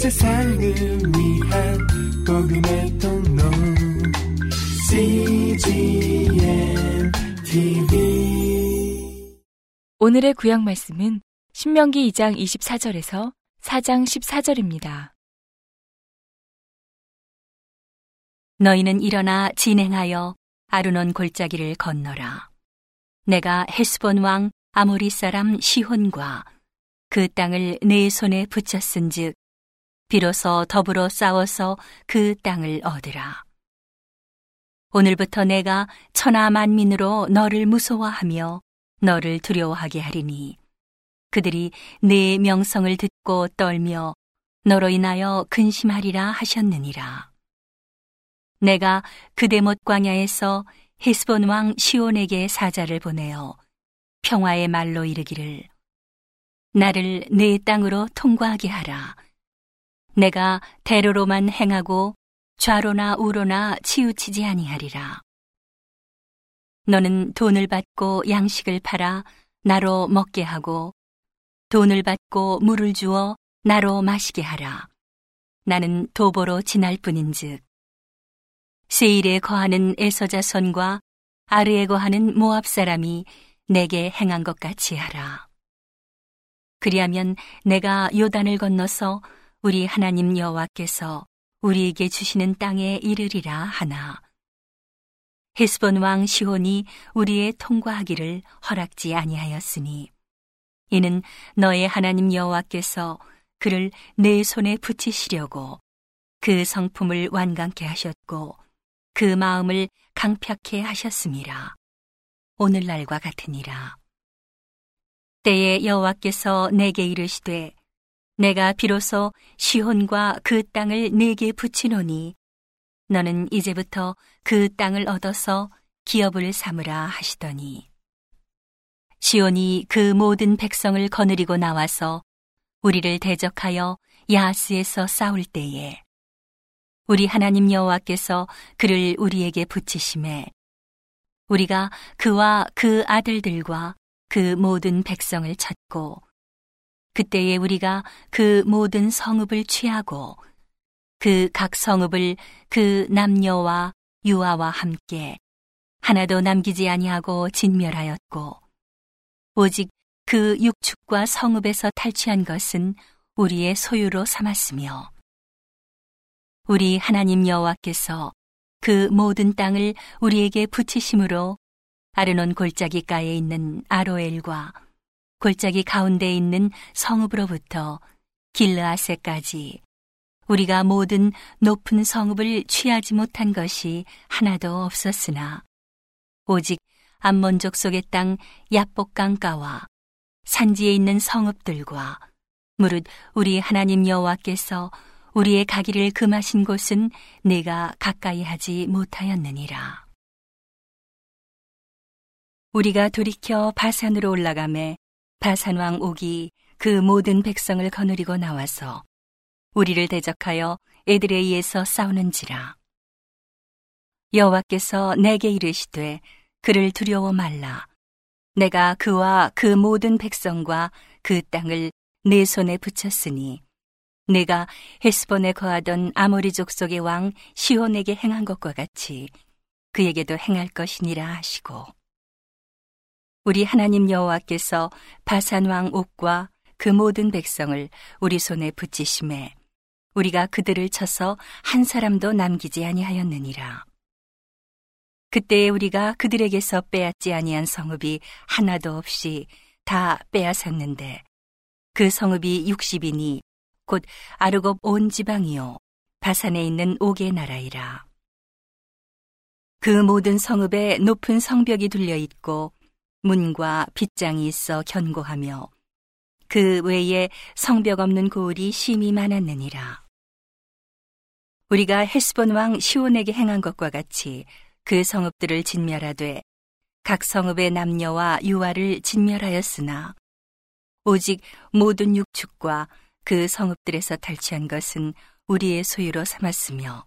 세상을 위한 복음의 통로 CGM TV 오늘의 구약 말씀은 신명기 2장 24절에서 4장 14절입니다. 너희는 일어나 진행하여 아르논 골짜기를 건너라. 내가 헤스본 왕 아모리 사람 시혼과 그 땅을 내 손에 붙였은즉 비로소 더불어 싸워서 그 땅을 얻으라. 오늘부터 내가 천하 만민으로 너를 무서워하며 너를 두려워하게 하리니 그들이 내 명성을 듣고 떨며 너로 인하여 근심하리라 하셨느니라. 내가 그대 못 광야에서 헤스본 왕 시온에게 사자를 보내어 평화의 말로 이르기를 나를 내 땅으로 통과하게 하라. 내가 대로로만 행하고 좌로나 우로나 치우치지 아니하리라. 너는 돈을 받고 양식을 팔아 나로 먹게 하고 돈을 받고 물을 주어 나로 마시게 하라. 나는 도보로 지날 뿐인즉 세일에 거하는 에서자손과 아르에 거하는 모압 사람이 내게 행한 것 같이 하라. 그리하면 내가 요단을 건너서 우리 하나님 여호와께서 우리에게 주시는 땅에 이르리라 하나. 헤스본 왕 시온이 우리의 통과하기를 허락지 아니하였으니 이는 너의 하나님 여호와께서 그를 내 손에 붙이시려고 그 성품을 완강케 하셨고 그 마음을 강팍해 하셨음이라. 오늘날과 같으니라. 때에 여호와께서 내게 이르시되 내가 비로소 시혼과 그 땅을 내게 붙이노니 너는 이제부터 그 땅을 얻어서 기업을 삼으라 하시더니. 시온이 그 모든 백성을 거느리고 나와서 우리를 대적하여 야스에서 싸울 때에 우리 하나님 여호와께서 그를 우리에게 붙이심에 우리가 그와 그 아들들과 그 모든 백성을 찾고 그때에 우리가 그 모든 성읍을 취하고 그 각 성읍을 그 남녀와 유아와 함께 하나도 남기지 아니하고 진멸하였고 오직 그 육축과 성읍에서 탈취한 것은 우리의 소유로 삼았으며 우리 하나님 여호와께서 그 모든 땅을 우리에게 붙이심으로 아르논 골짜기가에 있는 아로엘과 골짜기 가운데 있는 성읍으로부터 길르아세까지 우리가 모든 높은 성읍을 취하지 못한 것이 하나도 없었으나 오직 암몬족 속의 땅 야복강가와 산지에 있는 성읍들과 무릇 우리 하나님 여호와께서 우리의 가기를 금하신 곳은 내가 가까이 하지 못하였느니라. 우리가 돌이켜 바산으로 올라가매 바산왕 옥이 그 모든 백성을 거느리고 나와서 우리를 대적하여 에드레이에서 싸우는지라. 여호와께서 내게 이르시되 그를 두려워 말라. 내가 그와 그 모든 백성과 그 땅을 내 손에 붙였으니 내가 헤스본에 거하던 아모리 족속의 왕 시온에게 행한 것과 같이 그에게도 행할 것이니라 하시고 우리 하나님 여호와께서 바산 왕 옥과 그 모든 백성을 우리 손에 붙이심에 우리가 그들을 쳐서 한 사람도 남기지 아니하였느니라. 그때에 우리가 그들에게서 빼앗지 아니한 성읍이 하나도 없이 다 빼앗았는데 그 성읍이 60이니 곧 아르곱 온 지방이요 바산에 있는 옥의 나라이라. 그 모든 성읍에 높은 성벽이 둘려 있고 문과 빗장이 있어 견고하며 그 외에 성벽 없는 고을이 심히 많았느니라. 우리가 헤스본 왕 시온에게 행한 것과 같이 그 성읍들을 진멸하되 각 성읍의 남녀와 유아를 진멸하였으나 오직 모든 육축과 그 성읍들에서 탈취한 것은 우리의 소유로 삼았으며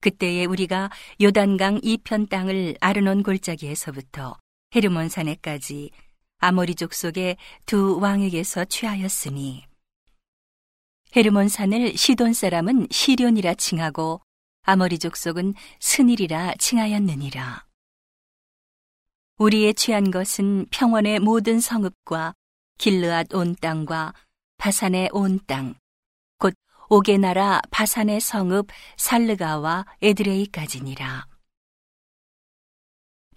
그때에 우리가 요단강 이편 땅을 아르논 골짜기에서부터 헤르몬 산에까지 아모리 족 속의 두 왕에게서 취하였으니 헤르몬 산을 시돈 사람은 시련이라 칭하고 아머리 족 속은 스닐이라 칭하였느니라. 우리의 취한 것은 평원의 모든 성읍과 길르앗 온 땅과 바산의 온 땅, 곧 오게 나라 바산의 성읍 살르가와 에드레이까지니라.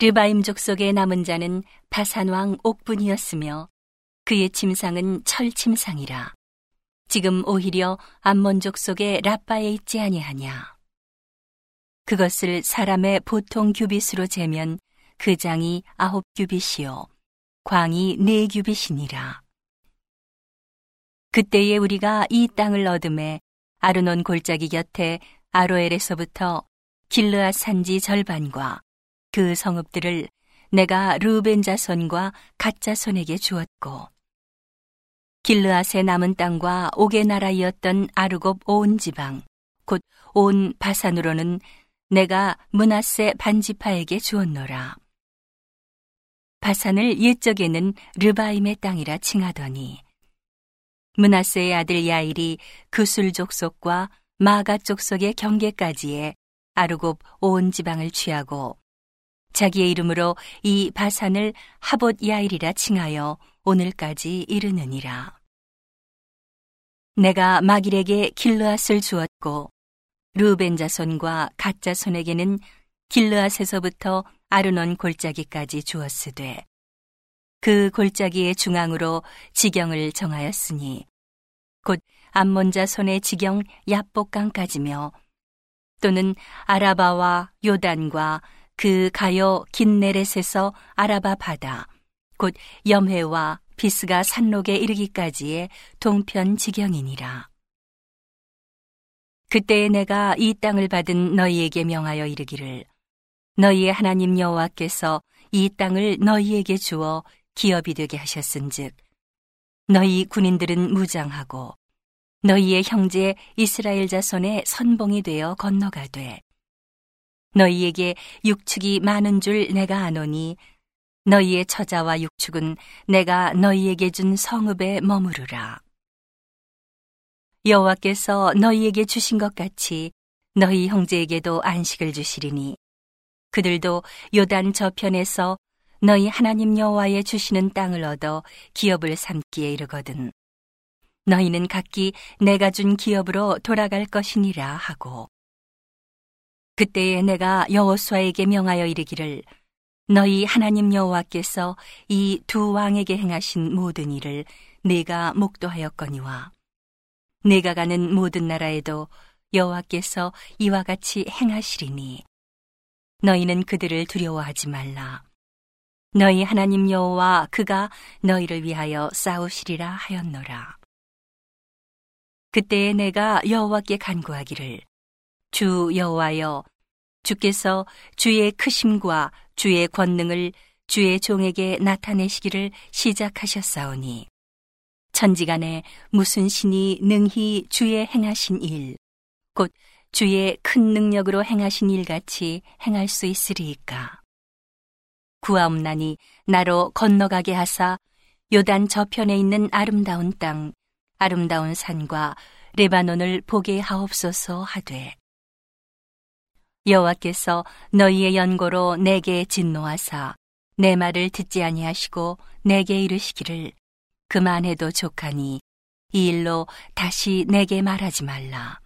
르바임 족속의 남은 자는 바산 왕 옥분이었으며 그의 침상은 철 침상이라. 지금 오히려 암몬 족속의 라빠에 있지 아니하냐. 그것을 사람의 보통 규빗으로 재면 그 장이 아홉 규빗이요 광이 네 규빗이니라. 그때에 우리가 이 땅을 얻음에 아르논 골짜기 곁에 아로엘에서부터 길르앗 산지 절반과 그 성읍들을 내가 루벤 자손과 갓 자손에게 주었고 길르앗의 남은 땅과 옥의 나라이었던 아르곱 온 지방 곧 온 바산으로는 내가 문하세 반지파에게 주었노라. 바산을 옛적에는 르바임의 땅이라 칭하더니 문하세의 아들 야일이 그술 족속과 마가 족속의 경계까지에 아르곱 온 지방을 취하고 자기의 이름으로 이 바산을 하봇 야일이라 칭하여 오늘까지 이르느니라. 내가 마길에게 길르앗을 주었고 루벤 자손과 갓 자손에게는 길르앗에서부터 아르논 골짜기까지 주었으되 그 골짜기의 중앙으로 지경을 정하였으니 곧 암몬 자손의 지경 야복강까지며 또는 아라바와 요단과 그 가요 긴네렛에서 아라바 바다 곧 염해와 비스가 산록에 이르기까지의 동편 지경이니라. 그때에 내가 이 땅을 받은 너희에게 명하여 이르기를 너희의 하나님 여호와께서 이 땅을 너희에게 주어 기업이 되게 하셨은즉 너희 군인들은 무장하고 너희의 형제 이스라엘 자손의 선봉이 되어 건너가되 너희에게 육축이 많은 줄 내가 아노니 너희의 처자와 육축은 내가 너희에게 준 성읍에 머무르라. 여호와께서 너희에게 주신 것 같이 너희 형제에게도 안식을 주시리니 그들도 요단 저편에서 너희 하나님 여호와의 주시는 땅을 얻어 기업을 삼기에 이르거든 너희는 각기 내가 준 기업으로 돌아갈 것이니라 하고 그때에 내가 여호수아에게 명하여 이르기를 너희 하나님 여호와께서 이 두 왕에게 행하신 모든 일을 내가 목도하였거니와 내가 가는 모든 나라에도 여호와께서 이와 같이 행하시리니 너희는 그들을 두려워하지 말라. 너희 하나님 여호와 그가 너희를 위하여 싸우시리라 하였노라. 그때에 내가 여호와께 간구하기를 주 여호와여 주께서 주의 크심과 주의 권능을 주의 종에게 나타내시기를 시작하셨사오니 천지간에 무슨 신이 능히 주의 행하신 일, 곧 주의 큰 능력으로 행하신 일 같이 행할 수 있으리이까. 구하옵나니 나로 건너가게 하사 요단 저편에 있는 아름다운 땅, 아름다운 산과 레바논을 보게 하옵소서 하되 여호와께서 너희의 연고로 내게 진노하사 내 말을 듣지 아니하시고 내게 이르시기를 그만해도 족하니 이 일로 다시 내게 말하지 말라.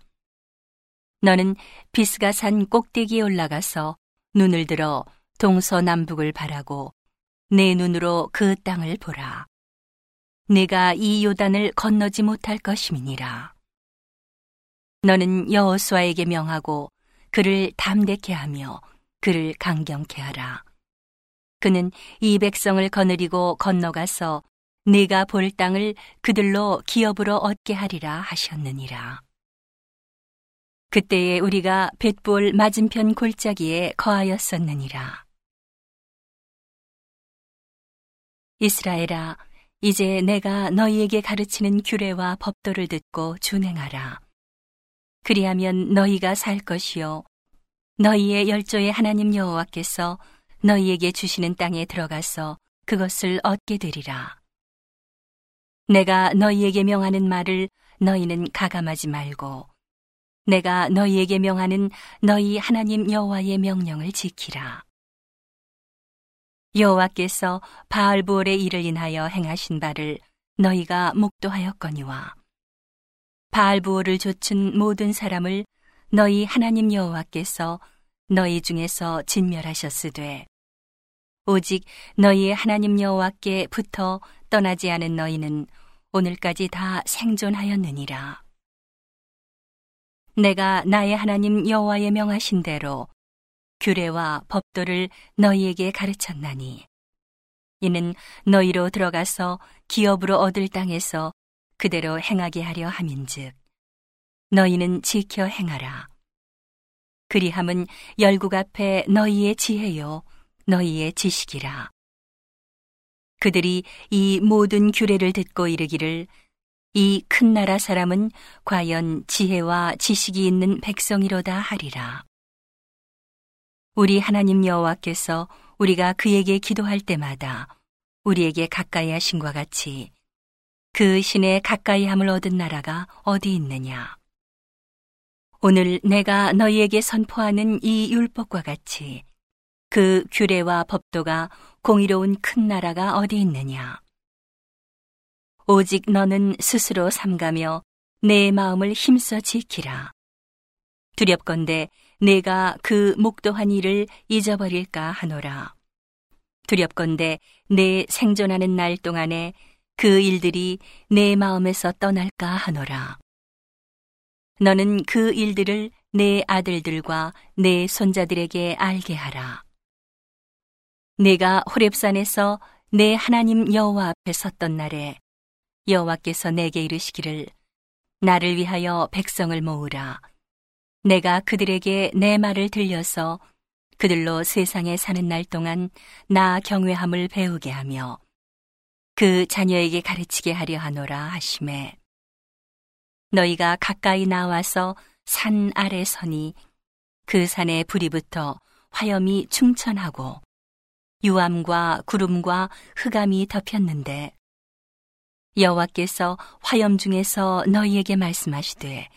너는 비스가 산 꼭대기에 올라가서 눈을 들어 동서남북을 바라고 내 눈으로 그 땅을 보라. 내가 이 요단을 건너지 못할 것임이니라. 너는 여호수아에게 명하고 그를 담대케 하며 그를 강경케 하라. 그는 이 백성을 거느리고 건너가서 네가 볼 땅을 그들로 기업으로 얻게 하리라 하셨느니라. 그때에 우리가 벳볼 맞은편 골짜기에 거하였었느니라. 이스라엘아, 이제 내가 너희에게 가르치는 규례와 법도를 듣고 준행하라. 그리하면 너희가 살 것이요 너희의 열조의 하나님 여호와께서 너희에게 주시는 땅에 들어가서 그것을 얻게 되리라. 내가 너희에게 명하는 말을 너희는 가감하지 말고 내가 너희에게 명하는 너희 하나님 여호와의 명령을 지키라. 여호와께서 바알부올의 일을 인하여 행하신 바를 너희가 목도하였거니와 바알부올을 좇은 모든 사람을 너희 하나님 여호와께서 너희 중에서 진멸하셨으되 오직 너희의 하나님 여호와께 붙어 떠나지 않은 너희는 오늘까지 다 생존하였느니라. 내가 나의 하나님 여호와의 명하신 대로 규례와 법도를 너희에게 가르쳤나니 이는 너희로 들어가서 기업으로 얻을 땅에서 그대로 행하게 하려 함인즉 너희는 지켜 행하라. 그리함은 열국 앞에 너희의 지혜요 너희의 지식이라. 그들이 이 모든 규례를 듣고 이르기를 이 큰 나라 사람은 과연 지혜와 지식이 있는 백성이로다 하리라. 우리 하나님 여호와께서 우리가 그에게 기도할 때마다 우리에게 가까이 하신과 같이 그 신의 가까이 함을 얻은 나라가 어디 있느냐? 오늘 내가 너희에게 선포하는 이 율법과 같이 그 규례와 법도가 공의로운 큰 나라가 어디 있느냐? 오직 너는 스스로 삼가며 내 마음을 힘써 지키라. 두렵건대 내가 그 목도한 일을 잊어버릴까 하노라. 두렵건대 내 생존하는 날 동안에 그 일들이 내 마음에서 떠날까 하노라. 너는 그 일들을 내 아들들과 내 손자들에게 알게 하라. 내가 호렙산에서 내 하나님 여호와 앞에 섰던 날에 여호와께서 내게 이르시기를 나를 위하여 백성을 모으라. 내가 그들에게 내 말을 들려서 그들로 세상에 사는 날 동안 나 경외함을 배우게 하며 그 자녀에게 가르치게 하려 하노라 하심에 너희가 가까이 나와서 산 아래 서니 그 산에 불이 붙어 화염이 충천하고 유암과 구름과 흑암이 덮였는데 여호와께서 화염 중에서 너희에게 말씀하시되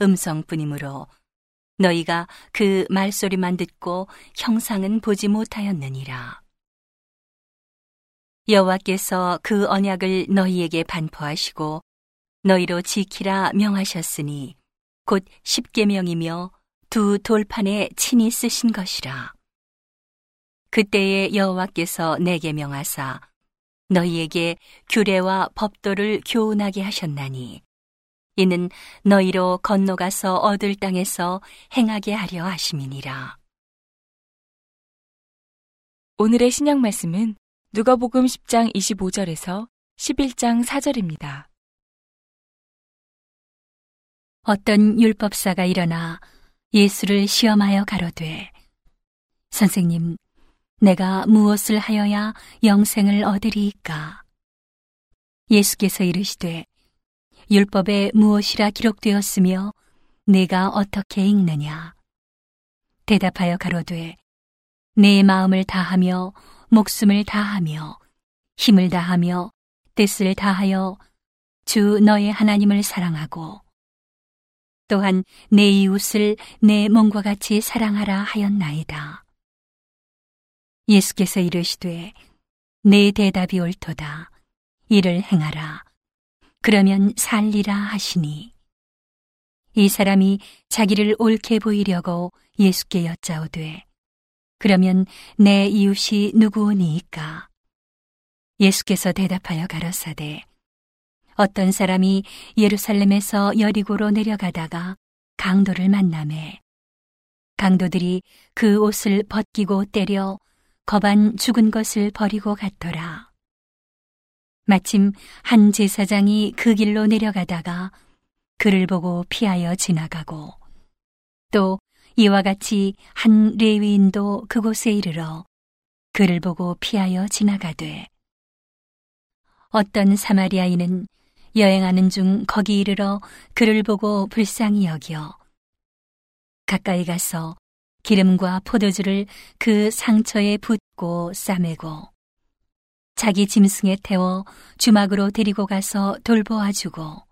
음성뿐이므로 너희가 그 말소리만 듣고 형상은 보지 못하였느니라. 여호와께서 그 언약을 너희에게 반포하시고 너희로 지키라 명하셨으니 곧 십계명이며 두 돌판에 친히 쓰신 것이라. 그때에 여호와께서 내게 명하사 너희에게 규례와 법도를 교훈하게 하셨나니 이는 너희로 건너가서 얻을 땅에서 행하게 하려 하심이니라. 오늘의 신약 말씀은 누가복음 10장 25절에서 11장 4절입니다. 어떤 율법사가 일어나 예수를 시험하여 가로되 선생님 내가 무엇을 하여야 영생을 얻으리이까 예수께서 이르시되 율법에 무엇이라 기록되었으며 내가 어떻게 읽느냐 대답하여 가로되 내 마음을 다하며 목숨을 다하며 힘을 다하며 뜻을 다하여 주 너의 하나님을 사랑하고 또한 내 이웃을 내 몸과 같이 사랑하라 하였나이다. 예수께서 이르시되 내 대답이 옳도다. 이를 행하라. 그러면 살리라 하시니 이 사람이 자기를 옳게 보이려고 예수께 여짜오되 그러면 내 이웃이 누구오니이까 예수께서 대답하여 가라사대 어떤 사람이 예루살렘에서 여리고로 내려가다가 강도를 만남에 강도들이 그 옷을 벗기고 때려 거반 죽은 것을 버리고 갔더라. 마침 한 제사장이 그 길로 내려가다가 그를 보고 피하여 지나가고 또 이와 같이 한 레위인도 그곳에 이르러 그를 보고 피하여 지나가되 어떤 사마리아인은 여행하는 중 거기 이르러 그를 보고 불쌍히 여겨 가까이 가서 기름과 포도주를 그 상처에 붓고 싸매고 자기 짐승에 태워 주막으로 데리고 가서 돌보아 주고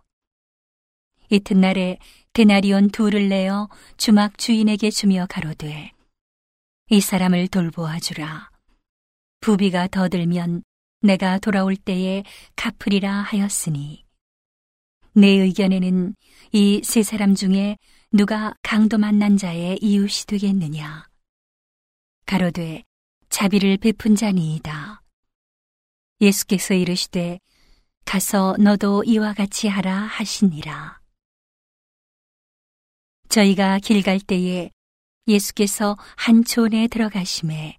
이튿날에 데나리온 둘을 내어 주막 주인에게 주며 가로되 이 사람을 돌보아 주라. 부비가 더 들면 내가 돌아올 때에 갚으리라 하였으니 내 의견에는 이 세 사람 중에 누가 강도 만난 자의 이웃이 되겠느냐? 가로되 자비를 베푼 자니이다. 예수께서 이르시되 가서 너도 이와 같이 하라 하시니라. 저희가 길 갈 때에 예수께서 한 촌에 들어가심에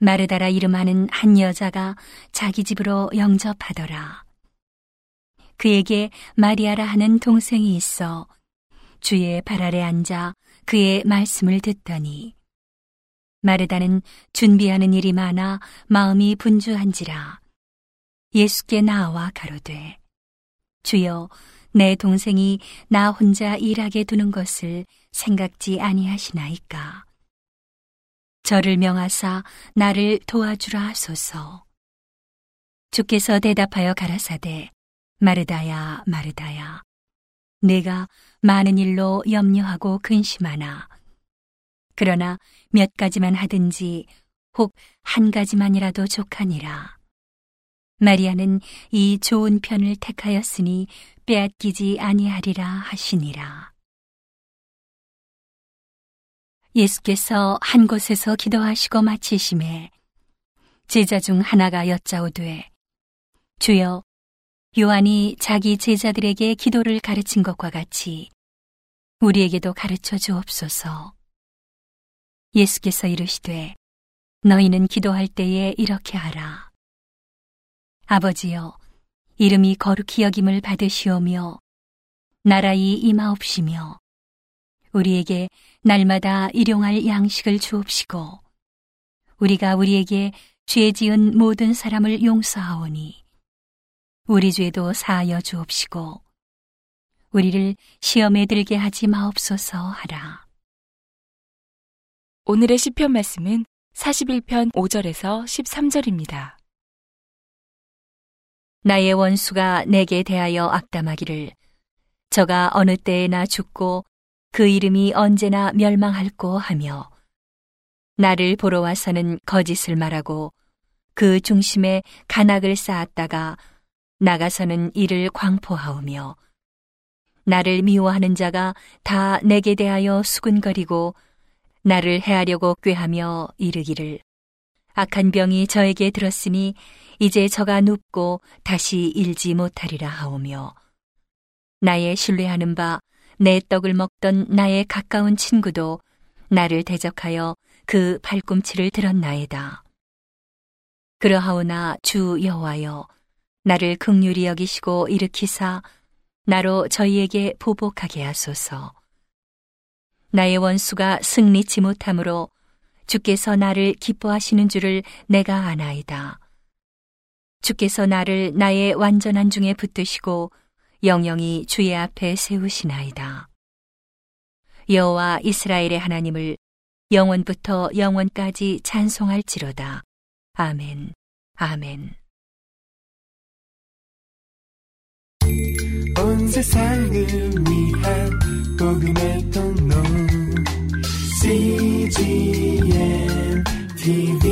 마르다라 이름하는 한 여자가 자기 집으로 영접하더라. 그에게 마리아라 하는 동생이 있어 주의 발 아래 앉아 그의 말씀을 듣더니 마르다는 준비하는 일이 많아 마음이 분주한지라 예수께 나와 가로되 주여 내 동생이 나 혼자 일하게 두는 것을 생각지 아니하시나이까? 저를 명하사 나를 도와주라 하소서. 주께서 대답하여 가라사대 마르다야 마르다야 내가 많은 일로 염려하고 근심하나? 그러나 몇 가지만 하든지 혹 한 가지만이라도 족하니라. 마리아는 이 좋은 편을 택하였으니 빼앗기지 아니하리라 하시니라. 예수께서 한 곳에서 기도하시고 마치심에 제자 중 하나가 여짜오되 주여 요한이 자기 제자들에게 기도를 가르친 것과 같이 우리에게도 가르쳐 주옵소서. 예수께서 이르시되 너희는 기도할 때에 이렇게 하라. 아버지여, 이름이 거룩히 여김을 받으시오며 나라이 임하옵시며 우리에게 날마다 일용할 양식을 주옵시고 우리가 우리에게 죄 지은 모든 사람을 용서하오니 우리 죄도 사하여 주옵시고 우리를 시험에 들게 하지 마옵소서 하라. 오늘의 시편 말씀은 41편 5절에서 13절입니다. 나의 원수가 내게 대하여 악담하기를. 저가 어느 때에나 죽고 그 이름이 언제나 멸망할꼬 하며 나를 보러 와서는 거짓을 말하고 그 중심에 간악을 쌓았다가 나가서는 이를 광포하오며 나를 미워하는 자가 다 내게 대하여 수군거리고 나를 해하려고 꾀하며 이르기를 악한 병이 저에게 들었으니 이제 저가 눕고 다시 일지 못하리라 하오며 나의 신뢰하는 바 내 떡을 먹던 나의 가까운 친구도 나를 대적하여 그 발꿈치를 들었나이다. 그러하오나 주 여호와여 나를 극률이 여기시고 일으키사 나로 저희에게 보복하게 하소서. 나의 원수가 승리치 못하므로 주께서 나를 기뻐하시는 줄을 내가 아나이다. 주께서 나를 나의 완전한 중에 붙드시고 영영이 주의 앞에 세우시나이다. 여호와 이스라엘의 하나님을 영원부터 영원까지 찬송할지로다. 아멘. 아멘. 온 세상을 위한 복음의 통로 CGM TV